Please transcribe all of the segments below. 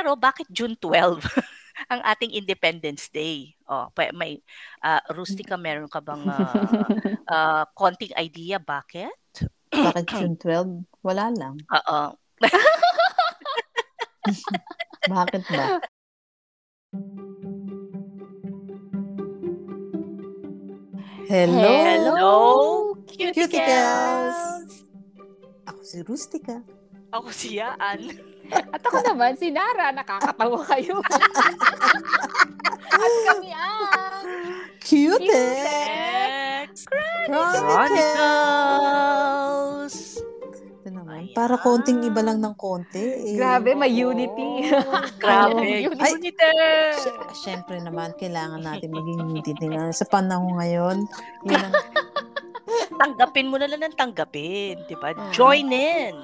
Pero bakit June 12 ang ating Independence Day? Oh, may uh, Rustica, meron ka bang uh, uh, konting idea bakit? Bakit June 12? Wala lang. Oo. bakit ba? Hello, Hello cuticles! Ako si Rustica. Ako si Yaan. At ako naman, si Nara. Nakakatawa kayo. At kami ang... Cutex! Chronicles! Ito naman. Para konting iba lang ng konti. Eh. Grabe, may unity. Grabe. Unity! Siyempre naman, kailangan natin maging unity. Sa panahon ngayon, yun ang tanggapin mo na lang ng tanggapin, 'di ba? Join in.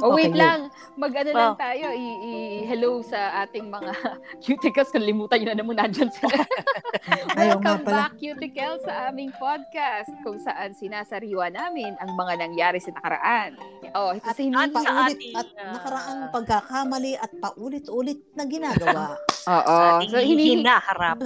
Oh, wait okay, lang. Mag-ano oh. lang tayo, i-hello sa ating mga cuticles. Kalimutan niyo na naman nandiyan sila. Welcome back, cuticles, sa aming podcast kung saan sinasariwa namin ang mga nangyari sa nakaraan. Oh, ito at, sa hindi at, sa ating, at nakaraang pagkakamali at paulit-ulit na ginagawa. Oo. So, hinihi- hinaharap.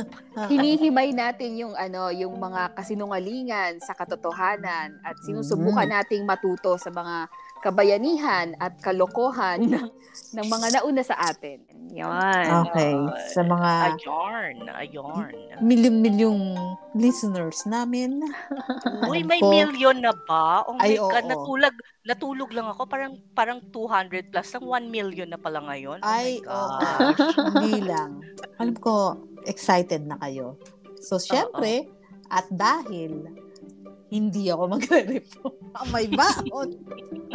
hinihimay natin yung ano, yung mga kasinungalingan sa katotohanan at sinusubukan mm. nating matuto sa mga kabayanihan at kalokohan ng, ng mga nauna sa atin. Yan. Okay. Sa mga... Ayorn. Ayorn. Milyon-milyong listeners namin. Uy, may ko, million na ba? Oh my Ay, God, oo. natulog, natulog lang ako. Parang parang 200 plus. Ang 1 million na pala ngayon. Oh Ay, oo. Hindi lang. Alam ko, excited na kayo. So, syempre, Uh-oh. at dahil hindi ako magre-reform. May baon.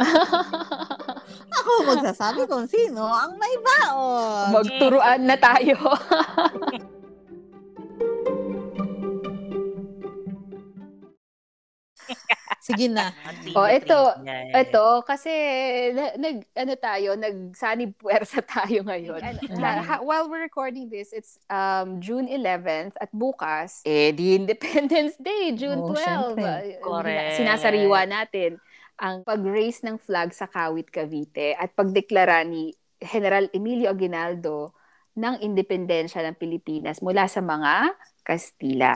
ako magsasabi kung sino ang may baon. Magturuan na tayo. Sige na. oh, ito, ito kasi nag ano tayo, nagsanib puwersa tayo ngayon. While we're recording this, it's um June 11th at bukas eh the Independence Day, June oh, 12. Correct. Sinasariwa natin ang pag-raise ng flag sa Kawit Cavite at pagdeklara ni General Emilio Aguinaldo ng independensya ng Pilipinas mula sa mga Kastila.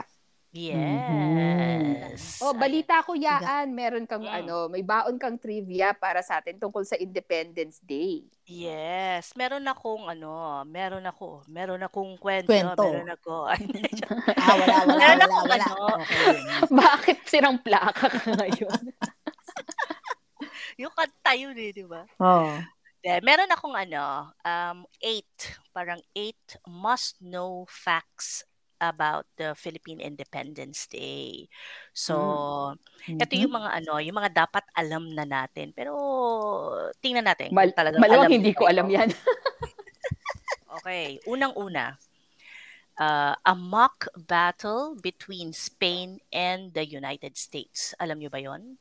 Yes. Oh, balita ko yaan, meron kang yeah. ano, may baon kang trivia para sa atin tungkol sa Independence Day. Yes, meron akong ano, meron ako, meron akong kwento, kwento. meron ako. ah, wala, wala, meron wala, akong wala. Ano, okay. Bakit sirang plaka ka ngayon? yung kanta yun eh, di ba? Oo. Oh. De, meron akong ano, um, eight, parang eight must-know facts about the Philippine Independence Day. So, mm-hmm. ito yung mga ano, yung mga dapat alam na natin. Pero tingnan natin Mal- kung talagang malamang hindi ko alam 'yan. okay, unang-una. Uh, a mock battle between Spain and the United States. Alam niyo ba 'yon?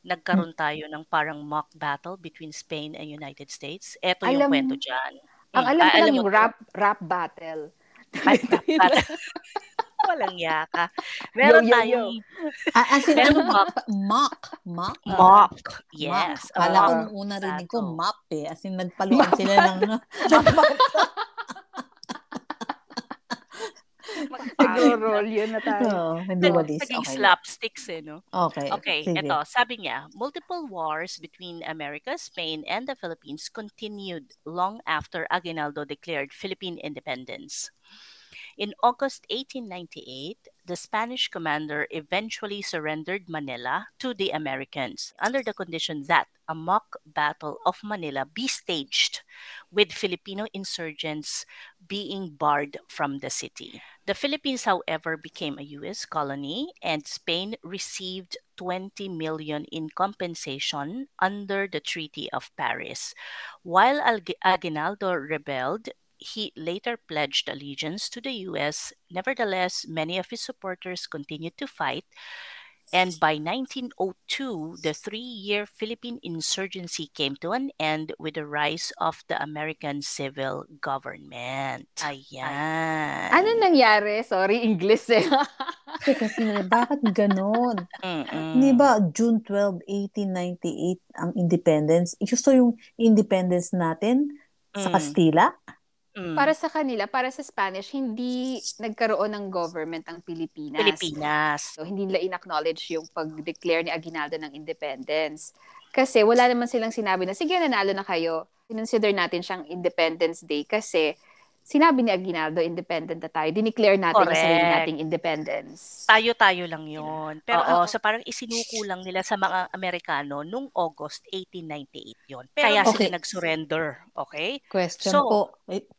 Nagkaroon tayo ng parang mock battle between Spain and United States. Ito yung alam, kwento diyan. Ang alam ko lang yung rap rap battle. Walang yaka. Meron yo, yo, tayong... Yo. Ah, as in, ano, mock? Mock? Mock? Mock. Yes. Mock. Kala ko nung una rinig ko, map eh. As in, nagpaluan sila ng... Nag-roll yun na tayo. No, hindi walis. Naging okay. slapsticks eh, no? Okay. Okay, sige. ito. Sabi niya, multiple wars between America, Spain, and the Philippines continued long after Aguinaldo declared Philippine independence. In August 1898, the Spanish commander eventually surrendered Manila to the Americans under the condition that a mock battle of Manila be staged with Filipino insurgents being barred from the city. The Philippines, however, became a U.S. colony and Spain received 20 million in compensation under the Treaty of Paris. While Aguinaldo rebelled, he later pledged allegiance to the US. Nevertheless, many of his supporters continued to fight. And by 1902, the three year Philippine insurgency came to an end with the rise of the American civil government. Ayan. Ano nangyari? Sorry, English eh. Kasi bakit ganon? Di ba June 12, 1898 ang independence? Gusto yung independence natin sa mm. Kastila? mm. Para sa kanila, para sa Spanish, hindi nagkaroon ng government ang Pilipinas. Pilipinas. So, hindi nila in-acknowledge yung pag-declare ni Aguinaldo ng independence. Kasi wala naman silang sinabi na, sige, nanalo na kayo. Consider natin siyang Independence Day kasi sinabi ni Aguinaldo, independent na tayo. Dineclare natin Correct. ang sarili nating independence. Tayo-tayo lang yon Pero Oo. Uh, so parang isinuko lang nila sa mga Amerikano nung August 1898 yon Pero Kaya okay. sila nag-surrender. Okay? Question so, po.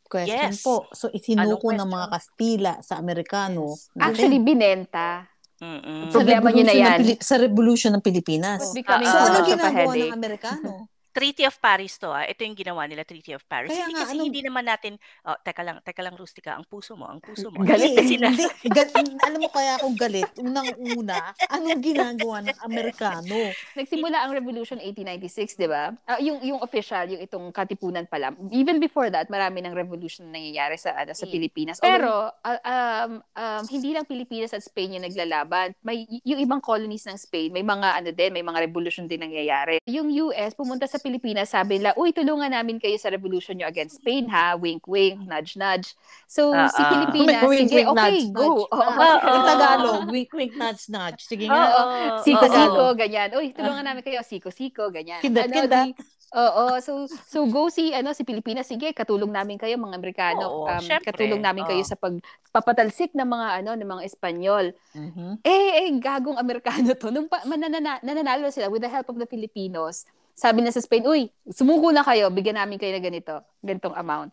Question yes. po. So isinuko ng mga Kastila sa Amerikano. Yes. Actually, binenta. Mm-mm. Problema niyo na yan. Pili- sa revolution ng Pilipinas. So, ano ginagawa ng Amerikano? Treaty of Paris to ah. Ito yung ginawa nila, Treaty of Paris. Kaya hindi nga, kasi ano, hindi naman natin, oh, teka lang, teka lang Rustica, ang puso mo, ang puso mo. Galit kasi na. Gal- alam mo kaya ako galit, unang-una, anong ginagawa ng Amerikano? Nagsimula ang Revolution 1896, di ba? Uh, yung, yung official, yung itong katipunan pa lang. Even before that, marami ng revolution na nangyayari sa, ano, sa Pilipinas. Pero, uh, um, um, hindi lang Pilipinas at Spain yung naglalaban. May, yung ibang colonies ng Spain, may mga, ano din, may mga revolution din nangyayari. Yung US, pumunta sa Pilipinas, sabi nila, uy, tulungan namin kayo sa revolution nyo against Spain, ha? Wink, wink, nudge, nudge. So, uh, si ah. Pilipinas, wink, sige, wink, okay, nudge, go. Nudge. Oh, uh, uh, Tagalog, wink, wink, nudge, nudge. Sige nga. Uh, uh, siko, uh, siko, ganyan. Uy, tulungan namin kayo, siko, siko, ganyan. Kindat, ano, kindat. Oo, so so go si ano si Pilipinas, sige, katulong namin kayo mga Amerikano. Oo, um, syempre. katulong namin oo. kayo sa pagpapatalsik ng mga ano ng mga Espanyol. Mm-hmm. Eh, eh gagong Amerikano to. Nung pa, mananana, nananalo sila with the help of the Filipinos sabi na sa Spain, uy, sumuko na kayo, bigyan namin kayo na ganito, ganitong amount.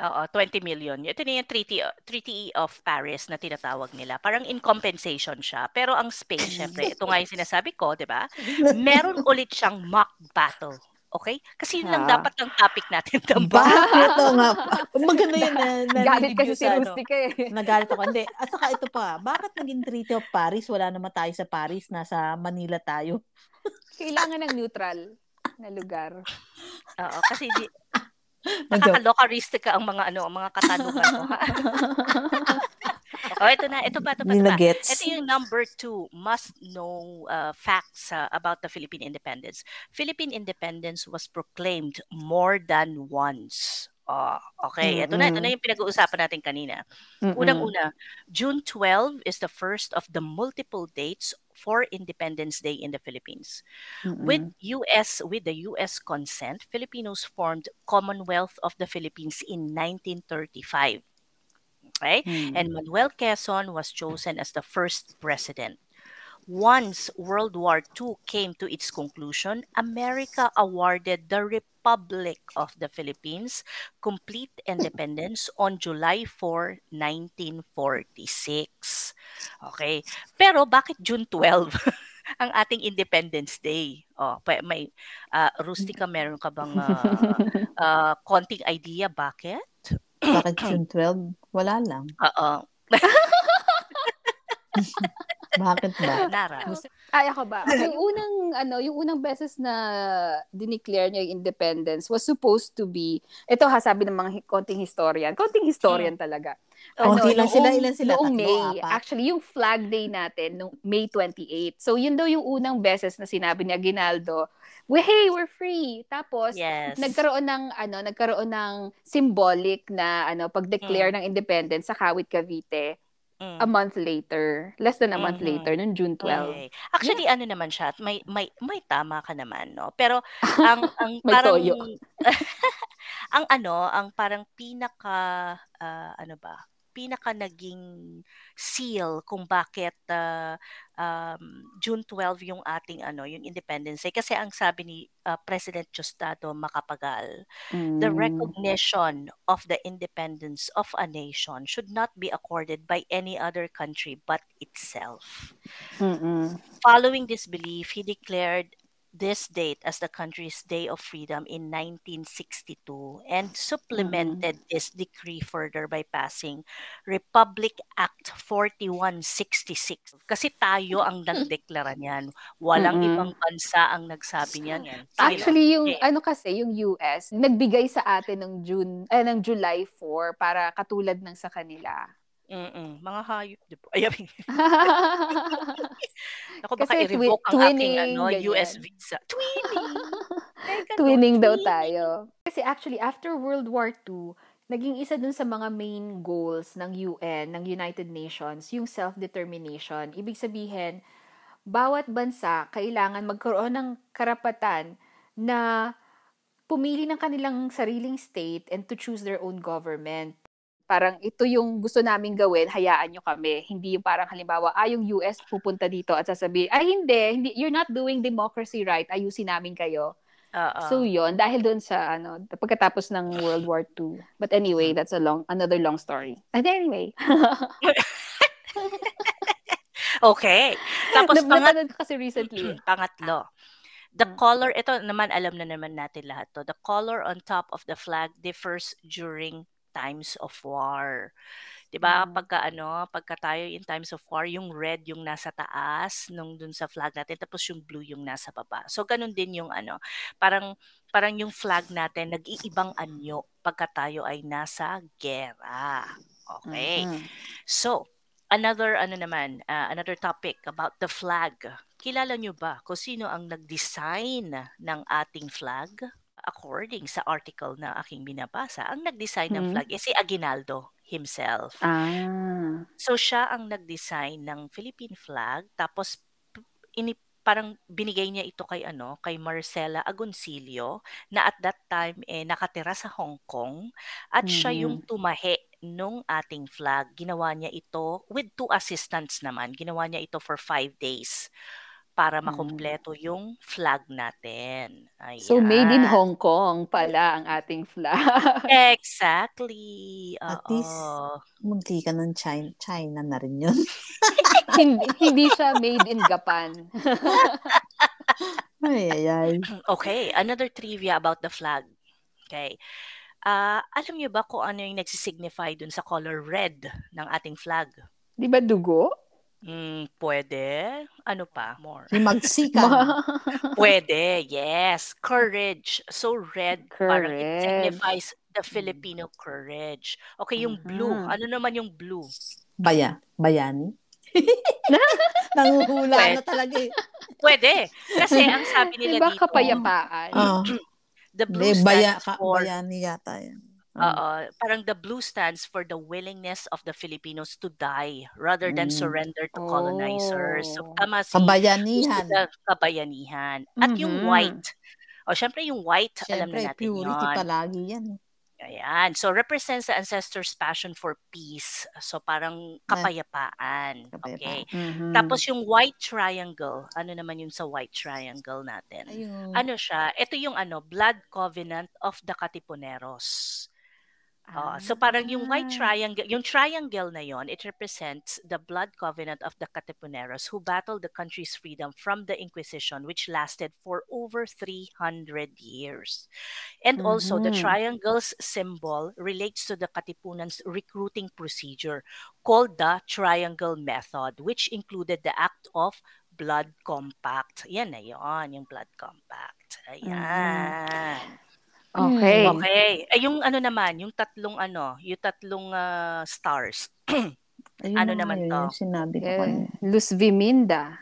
Oo, 20 million. Ito na yung Treaty, Treaty of Paris na tinatawag nila. Parang in compensation siya. Pero ang Spain, syempre, ito nga yung sinasabi ko, di ba? Meron ulit siyang mock battle. Okay? Kasi yun lang ha? dapat ang topic natin. Bakit? Ito nga. Maganda yun na, na Galit kasi si Rustica ano. eh. Nagalit ako. Hindi. At saka ito pa, bakit naging Treaty of Paris? Wala naman tayo sa Paris. Nasa Manila tayo. Kailangan ng neutral na lugar. Oo, kasi di, nakakalokaristic ka ang mga ano, ang mga katanungan mo. oh, ito na, ito pa, ito pa, ito pa. Ito yung number two, must know uh, facts uh, about the Philippine independence. Philippine independence was proclaimed more than once. Oh, okay. Ito na, ito na yung pinag-uusapan natin kanina. Unang-una, June 12 is the first of the multiple dates for Independence Day in the Philippines. Mm-hmm. With US with the US consent, Filipinos formed Commonwealth of the Philippines in 1935. Okay? Mm-hmm. And Manuel Quezon was chosen as the first president. Once World War II came to its conclusion, America awarded the Republic of the Philippines complete independence on July 4, 1946. Okay. Pero bakit June 12? ang ating Independence Day. Oh, may uh, Rustica, meron ka bang uh, uh, konting idea bakit? Bakit June 12? Wala lang. Oo. Bakit ba? Nara. Ay, ako ba? yung unang, ano, yung unang beses na dineclare niya yung independence was supposed to be, ito ha, sabi ng mga konting historian, konting historian hmm. talaga. Ano, Konti lang sila, ilan sila? Noong Tatlo, May. Apat. Actually, yung flag day natin, noong May 28. So, yun daw yung unang beses na sinabi ni Aguinaldo, we, hey, we're free. Tapos, yes. nagkaroon ng, ano, nagkaroon ng symbolic na, ano, pag-declare mm. ng independence sa Kawit, Cavite Mm. a month later. Less than a month mm-hmm. later, noong June 12. Okay. Actually, yeah. ano naman siya, may, may, may tama ka naman, no? Pero, ang, ang parang, ang ano, ang parang pinaka, uh, ano ba, pinaka naging seal kung bakit uh, um, June 12 yung ating ano yung Independence Day kasi ang sabi ni uh, President Justado Macapagal mm. the recognition of the independence of a nation should not be accorded by any other country but itself. Mm-mm. Following this belief, he declared this date as the country's Day of Freedom in 1962 and supplemented mm-hmm. this decree further by passing Republic Act 4166. Kasi tayo ang nagdeklara niyan. Walang mm-hmm. ibang bansa ang nagsabi niyan. Actually, yung okay. ano kasi, yung US, nagbigay sa atin ng June eh, ng July 4 para katulad ng sa kanila. Mm, mga hayop, 'di ba? Ay, Ako baka Kasi i-revoke twi- ang twinning, aking ano, ganyan. US visa. Twinning! twinning daw tayo. Kasi actually, after World War II, naging isa dun sa mga main goals ng UN, ng United Nations, yung self-determination. Ibig sabihin, bawat bansa kailangan magkaroon ng karapatan na pumili ng kanilang sariling state and to choose their own government. Parang ito yung gusto naming gawin, hayaan nyo kami. Hindi yung parang halimbawa, ah, yung US pupunta dito at sasabihin, ay hindi, hindi you're not doing democracy right, ayusin namin kayo. Uh-uh. So yun, dahil doon sa ano, pagkatapos ng World War II. But anyway, that's a long another long story. And anyway. okay. Tapos pangat kasi recently. Pangatlo. The hmm. color, ito naman alam na naman natin lahat to. The color on top of the flag differs during times of war. 'Di ba? Mm. Pagka ano, pagka tayo in times of war, yung red yung nasa taas nung dun sa flag natin tapos yung blue yung nasa baba. So ganun din yung ano, parang parang yung flag natin nag-iibang anyo pagka tayo ay nasa gera. Okay. Mm-hmm. So, another ano naman, uh, another topic about the flag. Kilala nyo ba kung sino ang nag-design ng ating flag? According sa article na aking binabasa, ang nag-design mm-hmm. ng flag is si Aguinaldo himself. Ah. So siya ang nag-design ng Philippine flag tapos ini parang binigay niya ito kay ano, kay Marcela Agoncillo na at that time eh nakatira sa Hong Kong at mm-hmm. siya yung tumahi nung ating flag. Ginawa niya ito with two assistants naman. Ginawa niya ito for five days para mm. makumpleto yung flag natin. Ayan. So, made in Hong Kong pala ang ating flag. exactly. At Oo. least, munti ka ng China, China na rin yun. hindi, hindi siya made in Japan. ay, ay, ay. Okay, another trivia about the flag. Okay. Uh, alam niyo ba kung ano yung nagsisignify dun sa color red ng ating flag? Di ba dugo? Mm, pwede. Ano pa? More. Magsikan. pwede, yes. Courage. So red, courage. parang it signifies the. Filipino courage. Okay, yung uh-huh. blue. Ano naman yung blue? Baya. Bayani? Nanguhula na talaga eh. Pwede. Kasi ang sabi nila diba dito. kapayapaan? Uh, the blue stands baya, for... Bayani yata yan. Uh, parang the blue stands for the willingness of the Filipinos to die rather than mm. surrender to colonizers. So, oh. tama si kabayanihan. kabayanihan. At mm-hmm. yung white, o oh, syempre yung white, syempre, alam na natin purity yun. palagi yan. Ayan. So, represents the ancestors' passion for peace. So, parang kapayapaan. kapayapaan. Okay. Mm-hmm. Tapos, yung white triangle. Ano naman yung sa white triangle natin? Ayun. Ano siya? Ito yung ano, blood covenant of the Katipuneros. Uh, so parang yung white ah. triangle, yung triangle na yon, it represents the blood covenant of the Katipuneros who battled the country's freedom from the Inquisition which lasted for over 300 years. And mm-hmm. also the mm-hmm. triangle's symbol relates to the Katipunan's recruiting procedure called the triangle method which included the act of blood compact. Yan na yon, yung blood compact. Mm-hmm. Ayan. Mm-hmm. Okay. Okay. Eh, yung ano naman, yung tatlong ano, yung tatlong uh, stars. Ayun ano naman yun, to? Yung sinabi ko eh, Luz Viminda.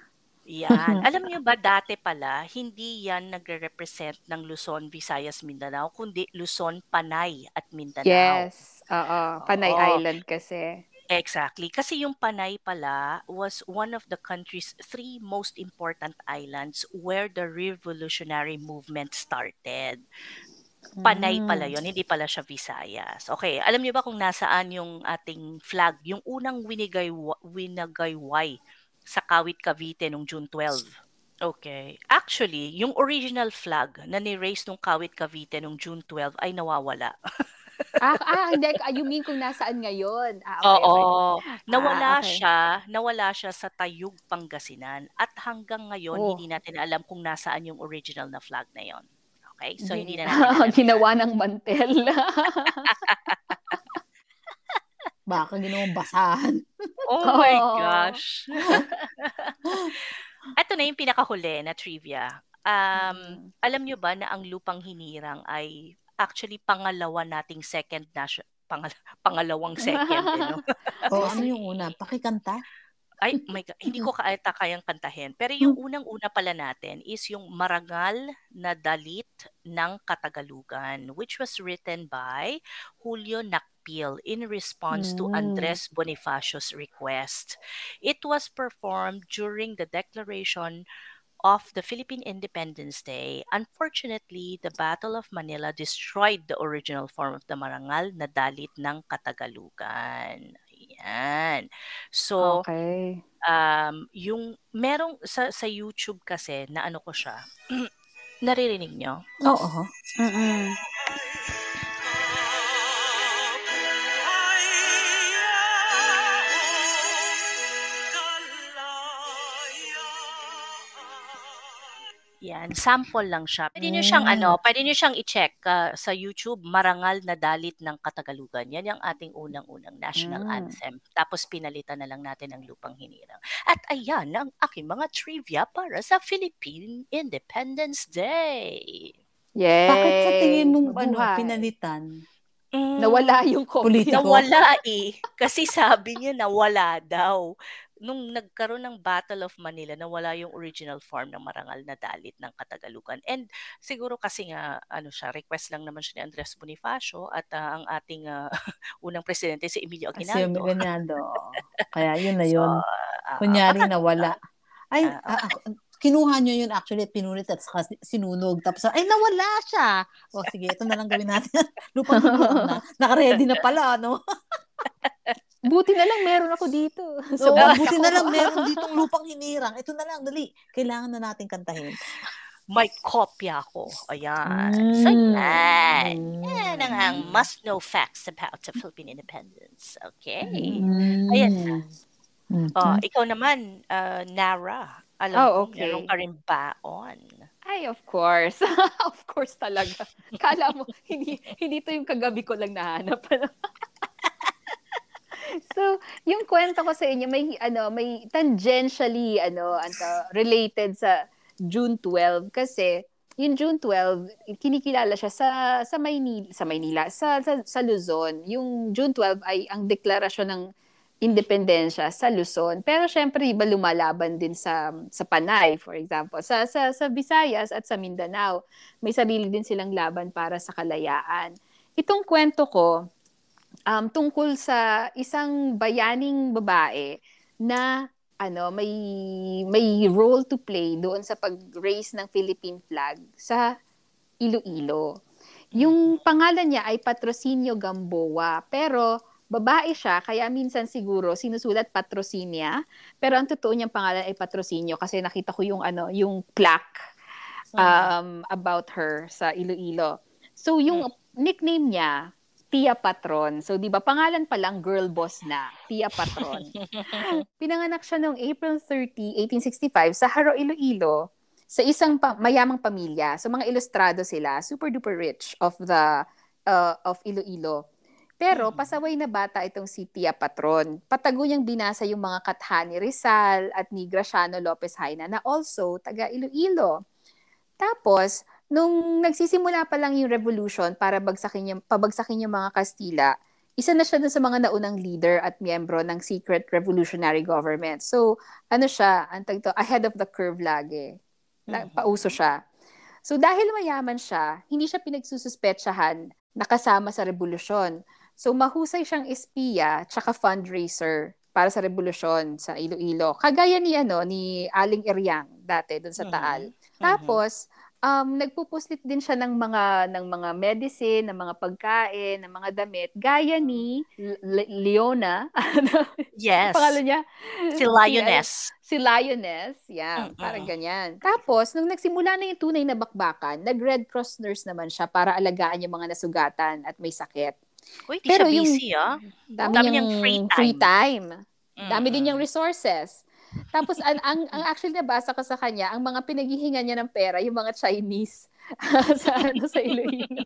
Yan. Alam niyo ba, dati pala, hindi yan nagre-represent ng Luzon, Visayas, Mindanao, kundi Luzon, Panay at Mindanao. Yes. Oo. Panay Oo. Island kasi. Exactly. Kasi yung Panay pala was one of the country's three most important islands where the revolutionary movement started. Panay pala hmm. yon hindi pala siya Visayas. Okay, alam niyo ba kung nasaan yung ating flag? Yung unang winigay winagayway sa Kawit Cavite noong June 12. Okay. Actually, yung original flag na ni-raise nung Kawit Cavite noong June 12 ay nawawala. ah, ah, hindi. Ah, you mean kung nasaan ngayon? Ah, okay, Oo. Okay. Nawala ah, okay. siya, nawala siya sa Tayug, Pangasinan. At hanggang ngayon, oh. hindi natin alam kung nasaan yung original na flag na yon. Okay? So, hindi na natin Ginawa ng mantel. Baka ginawang basahan. oh my gosh. Ito na yung pinakahuli na trivia. Um. Alam nyo ba na ang lupang hinirang ay actually pangalawa nating second national pangal- pangalawang second. you know? oh, ano yung una? Pakikanta? Ay, my God, hindi ko kaayata kayang kantahin. Pero yung unang-una pala natin is yung Marangal na Dalit ng Katagalugan, which was written by Julio Nakpil in response mm. to Andres Bonifacio's request. It was performed during the declaration of the Philippine Independence Day, unfortunately, the Battle of Manila destroyed the original form of the marangal na dalit ng Katagalugan. Ayan. So, okay. um, yung merong sa, sa YouTube kasi na ano ko siya, naririnig nyo? Oo. Mm-mm. Yan, sample lang siya. Pwede niyo siyang ano, Hmm. pwede niyo siyang i-check ah, sa YouTube, Marangal na Dalit ng Katagalugan. Yan yung ating unang-unang national Mm. anthem. Tapos pinalitan na lang natin ang Lupang Hinirang. At ayan ang aking mga trivia para sa Philippine Independence Day. Yay! Bakit sa tingin mong ano, pinalitan? Mm, Nawala yung copy. Politiko. Nawala eh. Kasi sabi niya nawala daw. Nung nagkaroon ng Battle of Manila, nawala yung original form ng marangal na dalit ng Katagalugan. And siguro kasi nga, ano siya, request lang naman siya ni Andres Bonifacio at ah, ang ating ah, unang presidente si Emilio Kasi Aguinaldo. yung ganado. Kaya yun na So, yun. ah, Kunyari baka- nawala. Ay, Ah, ah, ah, kinuha nyo yun actually at pinulit at saka sinunog. Tapos, ay, nawala siya. O, sige, ito na lang gawin natin. Lupang na. Nakaready na pala, no? Buti na lang meron ako dito. So, bahay buti ako. na lang meron ditong lupang hinirang. Ito na lang, dali. Kailangan na natin kantahin. may kopya ako. Ayan. So, Mm. yan. Mm. Yan ang, ang must-know facts about the Philippine independence. Okay. Mm. Ayan. Mm. Oh, ikaw naman, uh, Nara. Alam Oh, mo, okay. meron ka rin baon. Ay, of course. of course talaga. Kala mo, hindi, hindi to yung kagabi ko lang nahanap. So, yung kwento ko sa inyo, may, ano, may tangentially, ano, ano, related sa June 12 kasi yung June 12, kinikilala siya sa sa Maynila, sa Maynila, sa, sa sa Luzon. Yung June 12 ay ang deklarasyon ng independensya sa Luzon. Pero syempre iba lumalaban din sa sa Panay, for example. Sa sa sa Visayas at sa Mindanao, may sarili din silang laban para sa kalayaan. Itong kwento ko um, tungkol sa isang bayaning babae na ano may may role to play doon sa pag-raise ng Philippine flag sa Iloilo. Yung pangalan niya ay Patrocinio Gamboa, pero babae siya kaya minsan siguro sinusulat Patrocinia, pero ang totoo niyang pangalan ay Patrocinio kasi nakita ko yung ano, yung plaque um, about her sa Iloilo. So yung nickname niya Tia Patron. So, di ba, pangalan pa lang, girl boss na, Tia Patron. Pinanganak siya noong April 30, 1865 sa Haro, Iloilo, sa isang pa- mayamang pamilya. So, mga ilustrado sila, super duper rich of the, uh, of Iloilo. Pero, pasaway na bata itong si Tia Patron. Patago niyang binasa yung mga katha ni Rizal at ni Graciano Lopez Haina na also taga Iloilo. Tapos, nung nagsisimula pa lang yung revolution para bagsakin yung, pabagsakin yung mga Kastila, isa na siya dun sa mga naunang leader at miyembro ng secret revolutionary government. So, ano siya, ang to, ahead of the curve lagi. Na, Mhm. Pauso siya. So, dahil mayaman siya, hindi siya pinagsususpetsahan na kasama sa revolusyon. So, mahusay siyang espiya tsaka fundraiser para sa revolusyon sa Iloilo. Kagaya ni ano ni Aling Iriang dati dun sa Mhm. Taal. Tapos, um, nagpupuslit din siya ng mga ng mga medicine, ng mga pagkain, ng mga damit, gaya ni Le- Le- Leona. Yes. pangalan niya? Si Lioness. Si Lioness. Yeah, Mm-mm. parang ganyan. Tapos, nung nagsimula na yung tunay na bakbakan, nag-Red Cross nurse naman siya para alagaan yung mga nasugatan at may sakit. Uy, di Pero siya yung- busy, ah. Dami, Dami niyang niyang free time. Dami din niyang resources. Tapos ang, ang, ang actually nabasa ko sa kanya, ang mga pinaghihinga niya ng pera, yung mga Chinese sa ano sa Iloilo.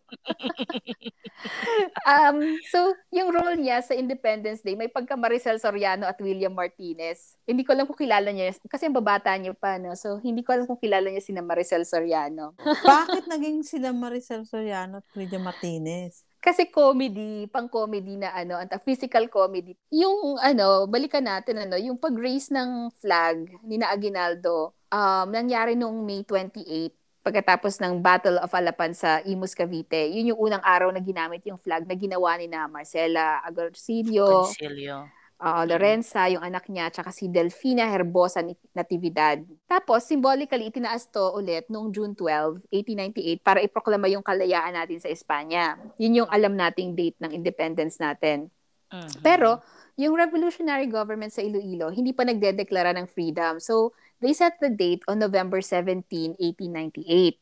um, so yung role niya sa Independence Day, may pagka Maricel Soriano at William Martinez. Hindi ko alam kung kilala niya kasi ang babata niya pa no. So hindi ko alam kung kilala niya si Maricel Soriano. Bakit naging sila Maricel Soriano at Lydia Martinez? Kasi comedy, pang-comedy na ano, ang physical comedy. Yung ano, balikan natin ano, yung pag-raise ng flag ni na Aguinaldo, um, nangyari noong May 28 pagkatapos ng Battle of Alapan sa Imus, Cavite. Yun yung unang araw na ginamit yung flag na ginawa ni na Marcela Agorcillo. Concilio uh, Lorenza, yung anak niya, tsaka si Delfina Herbosa Natividad. Tapos, symbolically, itinaas to ulit noong June 12, 1898 para iproklama yung kalayaan natin sa Espanya. Yun yung alam nating date ng independence natin. Mm-hmm. Pero, yung revolutionary government sa Iloilo, hindi pa nagdedeklara ng freedom. So, they set the date on November 17, 1898.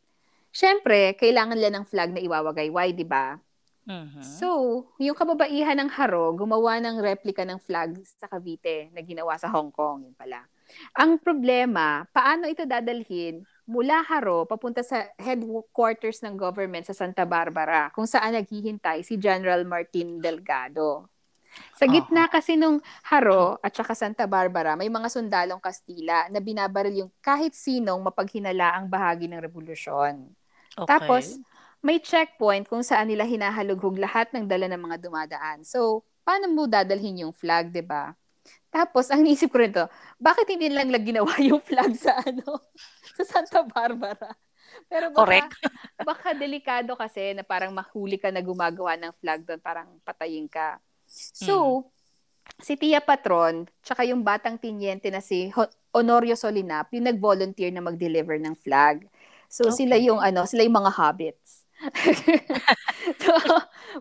Siyempre, kailangan nila ng flag na iwawagayway, di ba? Uh-huh. So, yung kababaihan ng Haro, gumawa ng replika ng flag sa Cavite na ginawa sa Hong Kong. Yun pala. Ang problema, paano ito dadalhin mula Haro papunta sa headquarters ng government sa Santa Barbara kung saan naghihintay si General Martin Delgado. Sa gitna uh-huh. kasi nung Haro at saka Santa Barbara, may mga sundalong Kastila na binabaril yung kahit sinong mapaghinala ang bahagi ng revolusyon. Okay. Tapos, may checkpoint kung saan nila hinahalughog lahat ng dala ng mga dumadaan. So, paano mo dadalhin yung flag, 'di ba? Tapos, ang nisip ko rin to, bakit hindi lang lang ginawa yung flag sa ano, sa Santa Barbara? Pero baka, Correct. baka delikado kasi na parang mahuli ka na gumagawa ng flag doon, parang patayin ka. So, mm. si Tia Patron, tsaka yung batang tinyente na si Honorio Solinap, yung nag-volunteer na mag-deliver ng flag. So, okay. sila yung ano, sila yung mga hobbits. so,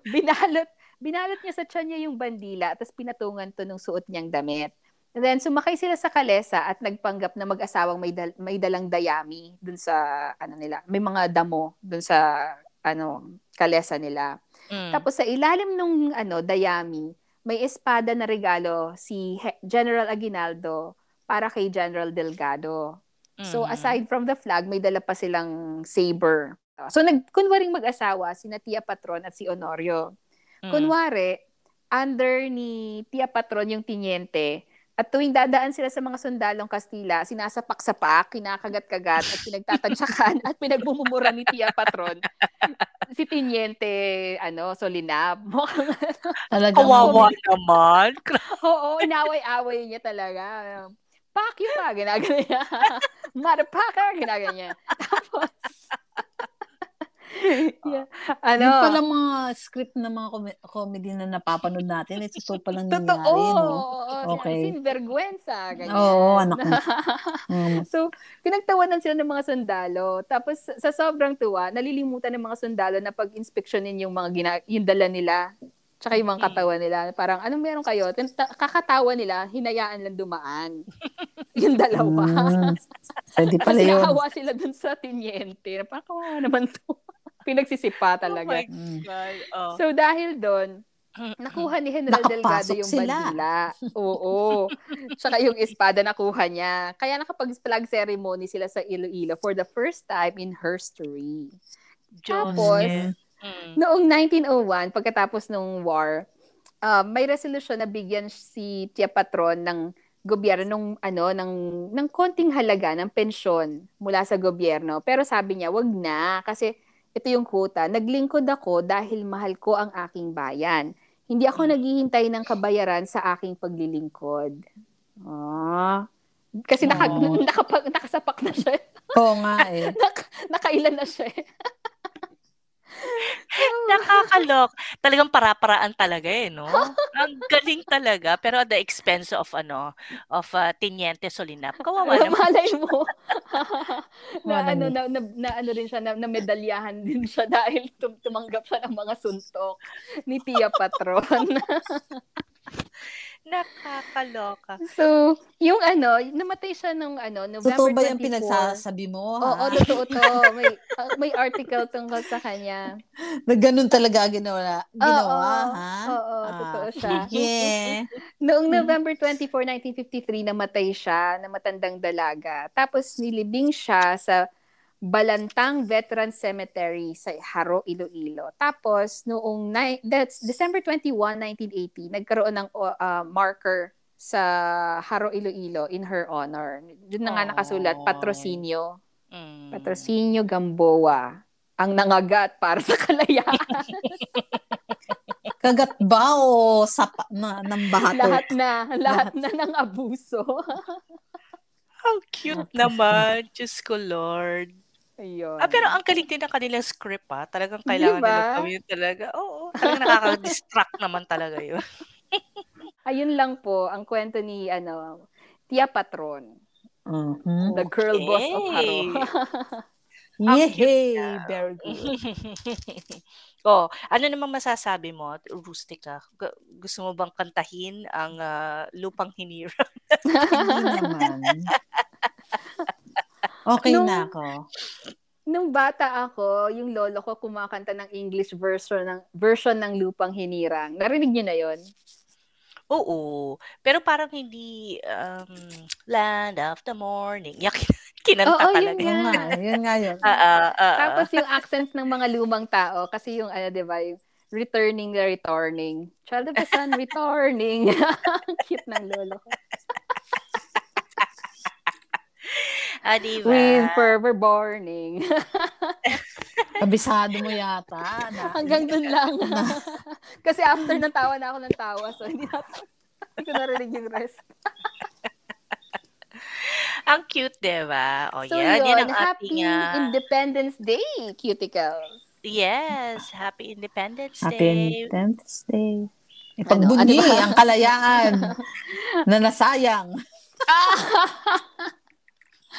binalot, binalot niya sa tiyan niya yung bandila tapos pinatungan to ng suot niyang damit. And then sumakay sila sa kalesa at nagpanggap na mag-asawang may dal- may dalang dayami dun sa ano nila. May mga damo dun sa ano kalesa nila. Mm. Tapos sa ilalim nung ano dayami, may espada na regalo si General Aguinaldo para kay General Delgado. Mm-hmm. So aside from the flag, may dala pa silang saber. So, nag, kunwaring mag-asawa, si Tia Patron at si Honorio. Mm. Kunwari, under ni Tia Patron yung tinyente, at tuwing dadaan sila sa mga sundalong Kastila, sinasapak-sapak, kinakagat-kagat, at pinagtatansyakan, at pinagbumumura ni Tia Patron, si Tinyente, ano, Solinab. Talaga. Kawawa naman. Oo, inaway-away niya talaga. Pak you pa, ginagano niya. Motherfucker, ginagano niya. Tapos, yeah. Ano? Yung pala mga script na mga com- comedy na napapanood natin, ito to palang nangyari, Totoo. no? Okay. Sin vergüenza, ganyan. Oo, anak ko. mm. So, pinagtawanan sila ng mga sundalo. Tapos, sa sobrang tuwa, nalilimutan ng mga sundalo na pag-inspeksyonin yung mga gina- yung dala nila tsaka yung mga katawan nila. Parang, anong meron kayo? Kakatawa nila, hinayaan lang dumaan. yung dalawa. Mm, pwede pala yun. Kasi sila dun sa tinyente. Parang, kawawa naman to. Pinagsisipa oh talaga. Oh my God. Oh. So dahil doon, nakuha ni General Nakapasok Delgado yung sila. bandila. Oo. Tsaka yung espada nakuha niya. Kaya nakapag-flag ceremony sila sa Iloilo for the first time in history. Diyos Tapos, yeah. noong 1901, pagkatapos ng war, uh, may resolution na bigyan si Tia Patron ng gobyerno ng ano ng ng konting halaga ng pensyon mula sa gobyerno. Pero sabi niya, wag na kasi ito yung quota, naglingkod ako dahil mahal ko ang aking bayan. Hindi ako hmm. naghihintay ng kabayaran sa aking paglilingkod. Ah. Kasi naka, oh. nakapag, nakasapak na siya. Oo nga eh. Nak, nakailan na siya eh. Nakakalok. Talagang para-paraan talaga eh, no? Ang galing talaga. Pero at the expense of, ano, of uh, Tiniente Solinap. Kawawa naman. Malay mo. na, ano, na, na, na, ano rin siya, na, na medalyahan din siya dahil tum- tumanggap siya ng mga suntok ni Tia Patron. Nakakaloka. So, yung ano, namatay siya nung ano, November Totoo ba yung pinagsasabi mo? Oo, ha? totoo to. May, uh, may article tungkol sa kanya. Na ganun talaga ginawa, ginawa oo, ha? Oo, ah, totoo siya. Yeah. Noong November 24, 1953, namatay siya na matandang dalaga. Tapos nilibing siya sa Balantang Veteran Cemetery sa Haro, Iloilo. Tapos, noong ni- that's December 21, 1980, nagkaroon ng uh, marker sa Haro, Iloilo in her honor. Doon na nga nakasulat, Patrocinio. Mm. Patrocinio Gamboa. Ang nangagat para sa kalayaan. Kagat ba o sapa na, ng bahato? Lahat na. Lahat, lahat na ng abuso. How cute naman. Diyos ko, Lord. Ayun. Ah, pero ang galing din ng kanilang script, ah. Talagang kailangan diba? nila gawin talaga. Oo, talagang nakaka-distract naman talaga yun. Ayun lang po, ang kwento ni, ano, Tia Patron. Mm-hmm. The girl okay. boss of Haro. Yay! Very good. oh, ano namang masasabi mo, Rustica? Gusto mo bang kantahin ang uh, Lupang Hinira? Hindi naman. Okay nung, na ako. Nung bata ako, yung lolo ko kumakanta ng English version ng version ng Lupang Hinirang. Narinig niyo na 'yon? Oo. Pero parang hindi um, Land of the Morning. Yak, kinanta Oo, talaga. Yun nga, yun nga yun. Uh, uh, uh, Tapos yung accents ng mga lumang tao, kasi yung, ano, di ba, yung returning the returning. Child of the sun, returning. Cute ng lolo ko. Ah, diba? With fervor burning. Kabisado mo yata. Na, Hanggang dun lang. Kasi after ng tawa na ako ng tawa. So, hindi na hindi ko narinig yung rest. ang cute, diba? O, so, yan. Yun, yan ang happy ating, uh... Independence Day, cuticles. Yes, Happy Independence Day. Happy Independence Day. Ipagbunyi ano, ano ang kalayaan na nasayang.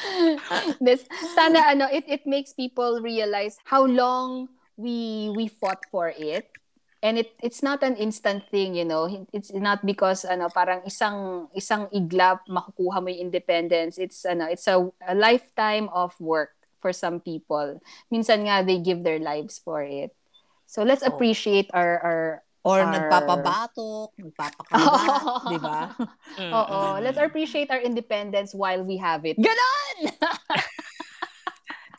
this sana ano it it makes people realize how long we we fought for it. And it it's not an instant thing you know. It's not because ano parang isang isang iglap makukuha mo yung independence. It's ano it's a, a lifetime of work for some people. Minsan nga they give their lives for it. So let's oh. appreciate our our Or our... nagpapabatok, nagpapakalat, di ba? Oo. Let's appreciate our independence while we have it. Ganon!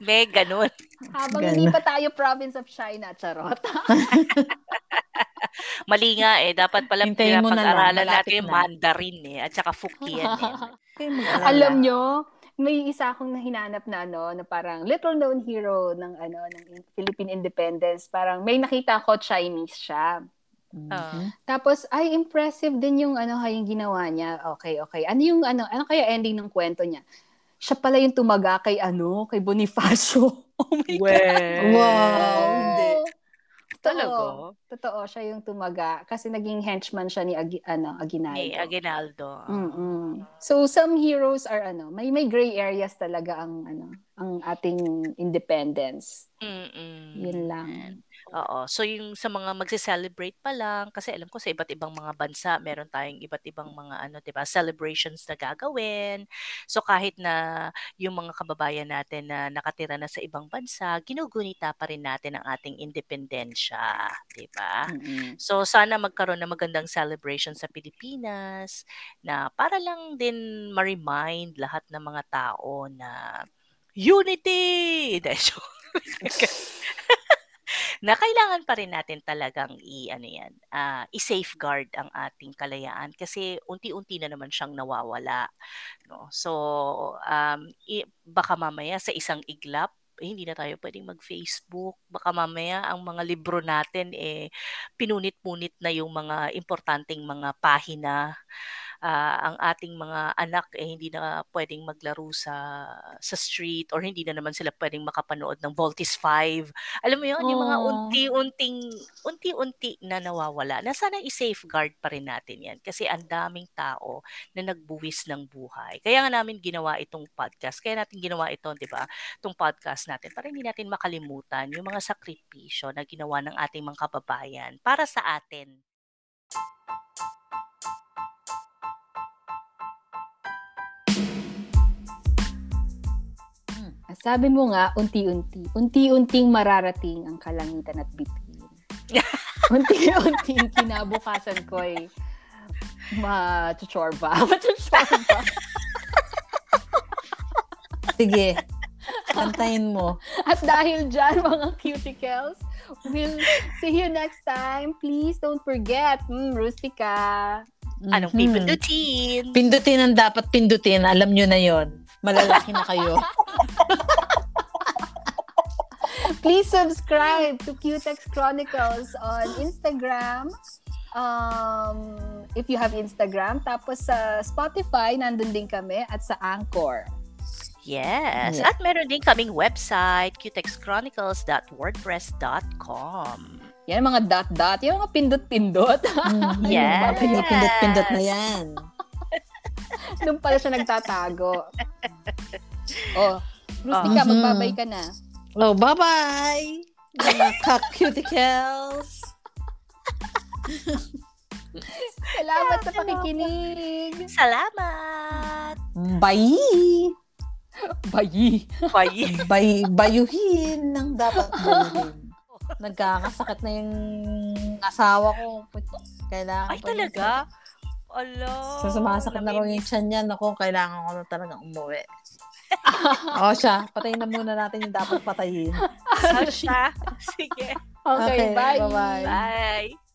May ganun. Habang Ganon. hindi pa tayo province of China, charot. Mali nga eh. Dapat pala pinapag-aralan natin yung Mandarin eh. At saka Fukien eh. Alam nyo, may isa akong nahinanap na ano na parang little known hero ng ano ng Philippine independence parang may nakita ko Chinese siya Mm-hmm. Tapos, ay, impressive din yung ano, yung ginawa niya. Okay, okay. Ano yung, ano, ano kaya ending ng kwento niya? Siya pala yung tumaga kay, ano, kay Bonifacio. Oh my well, God. Wow, hindi. Talaga? Totoo, siya yung tumaga. Kasi naging henchman siya ni Ag- ano, Aguinaldo. Ni Aguinaldo. Mm-mm. So, some heroes are, ano, may, may gray areas talaga ang, ano, ang ating independence. Mm-mm. Yun lang. Oo. So yung sa mga magse-celebrate pa lang kasi alam ko sa iba't ibang mga bansa meron tayong iba't ibang mga ano 'di ba celebrations na gagawin. So kahit na yung mga kababayan natin na nakatira na sa ibang bansa, ginugunita pa rin natin ang ating independensya, 'di ba? Mm-hmm. So sana magkaroon ng magandang celebration sa Pilipinas na para lang din ma-remind lahat ng mga tao na unity. na kailangan pa rin natin talagang i ano yan, uh, i-safeguard ang ating kalayaan kasi unti-unti na naman siyang nawawala, no. So um i- baka mamaya sa isang iglap eh, hindi na tayo pwedeng mag-Facebook. Baka mamaya ang mga libro natin eh pinunit-punit na yung mga importanteng mga pahina uh, ang ating mga anak eh hindi na pwedeng maglaro sa sa street or hindi na naman sila pwedeng makapanood ng Voltis 5. Alam mo 'yon, yung mga unti-unting unti-unti na nawawala. Na sana i-safeguard pa rin natin 'yan kasi ang daming tao na nagbuwis ng buhay. Kaya nga namin ginawa itong podcast. Kaya natin ginawa ito, 'di ba? Itong podcast natin para hindi natin makalimutan yung mga sakripisyo na ginawa ng ating mga kababayan para sa atin. Sabi mo nga, unti-unti. Unti-unting mararating ang kalangitan at bituin. Unti-unting kinabukasan ko ay ma-chorba. Ma-chorba. Sige. Kantahin mo. At dahil dyan, mga cuticles, we'll see you next time. Please don't forget, mm, Rustica. Anong mm-hmm. pipindutin? Pindutin ang dapat pindutin. Alam nyo na yon Malalaki na kayo. Please subscribe to Qtex Chronicles on Instagram, um, if you have Instagram. Tapos sa Spotify, nandun din kami at sa Anchor. Yes. Yeah. At meron din kaming website, cutexchronicles.wordpress.com. Yan, mga dot-dot. Yung mga pindot-pindot. Mm, yes. Mga pindot-pindot na yan. Doon pala siya nagtatago. oh, Rustica, oh. magbabay ka na. Oh, bye-bye! Mga cuticles! Salamat sa pakikinig. Salamat. Bye. Bayi. Bayi. Bay, bayuhin ng dapat bayuhin. Nagkakasakit na yung asawa ko. Kailangan Ay, talaga? Ala. So, sumasakit na raw yung tiyan niya. Naku, kailangan ko na talaga umuwi. o siya, patayin na muna natin yung dapat patayin. So siya. Sige. Okay, okay bye. Bye-bye. Bye.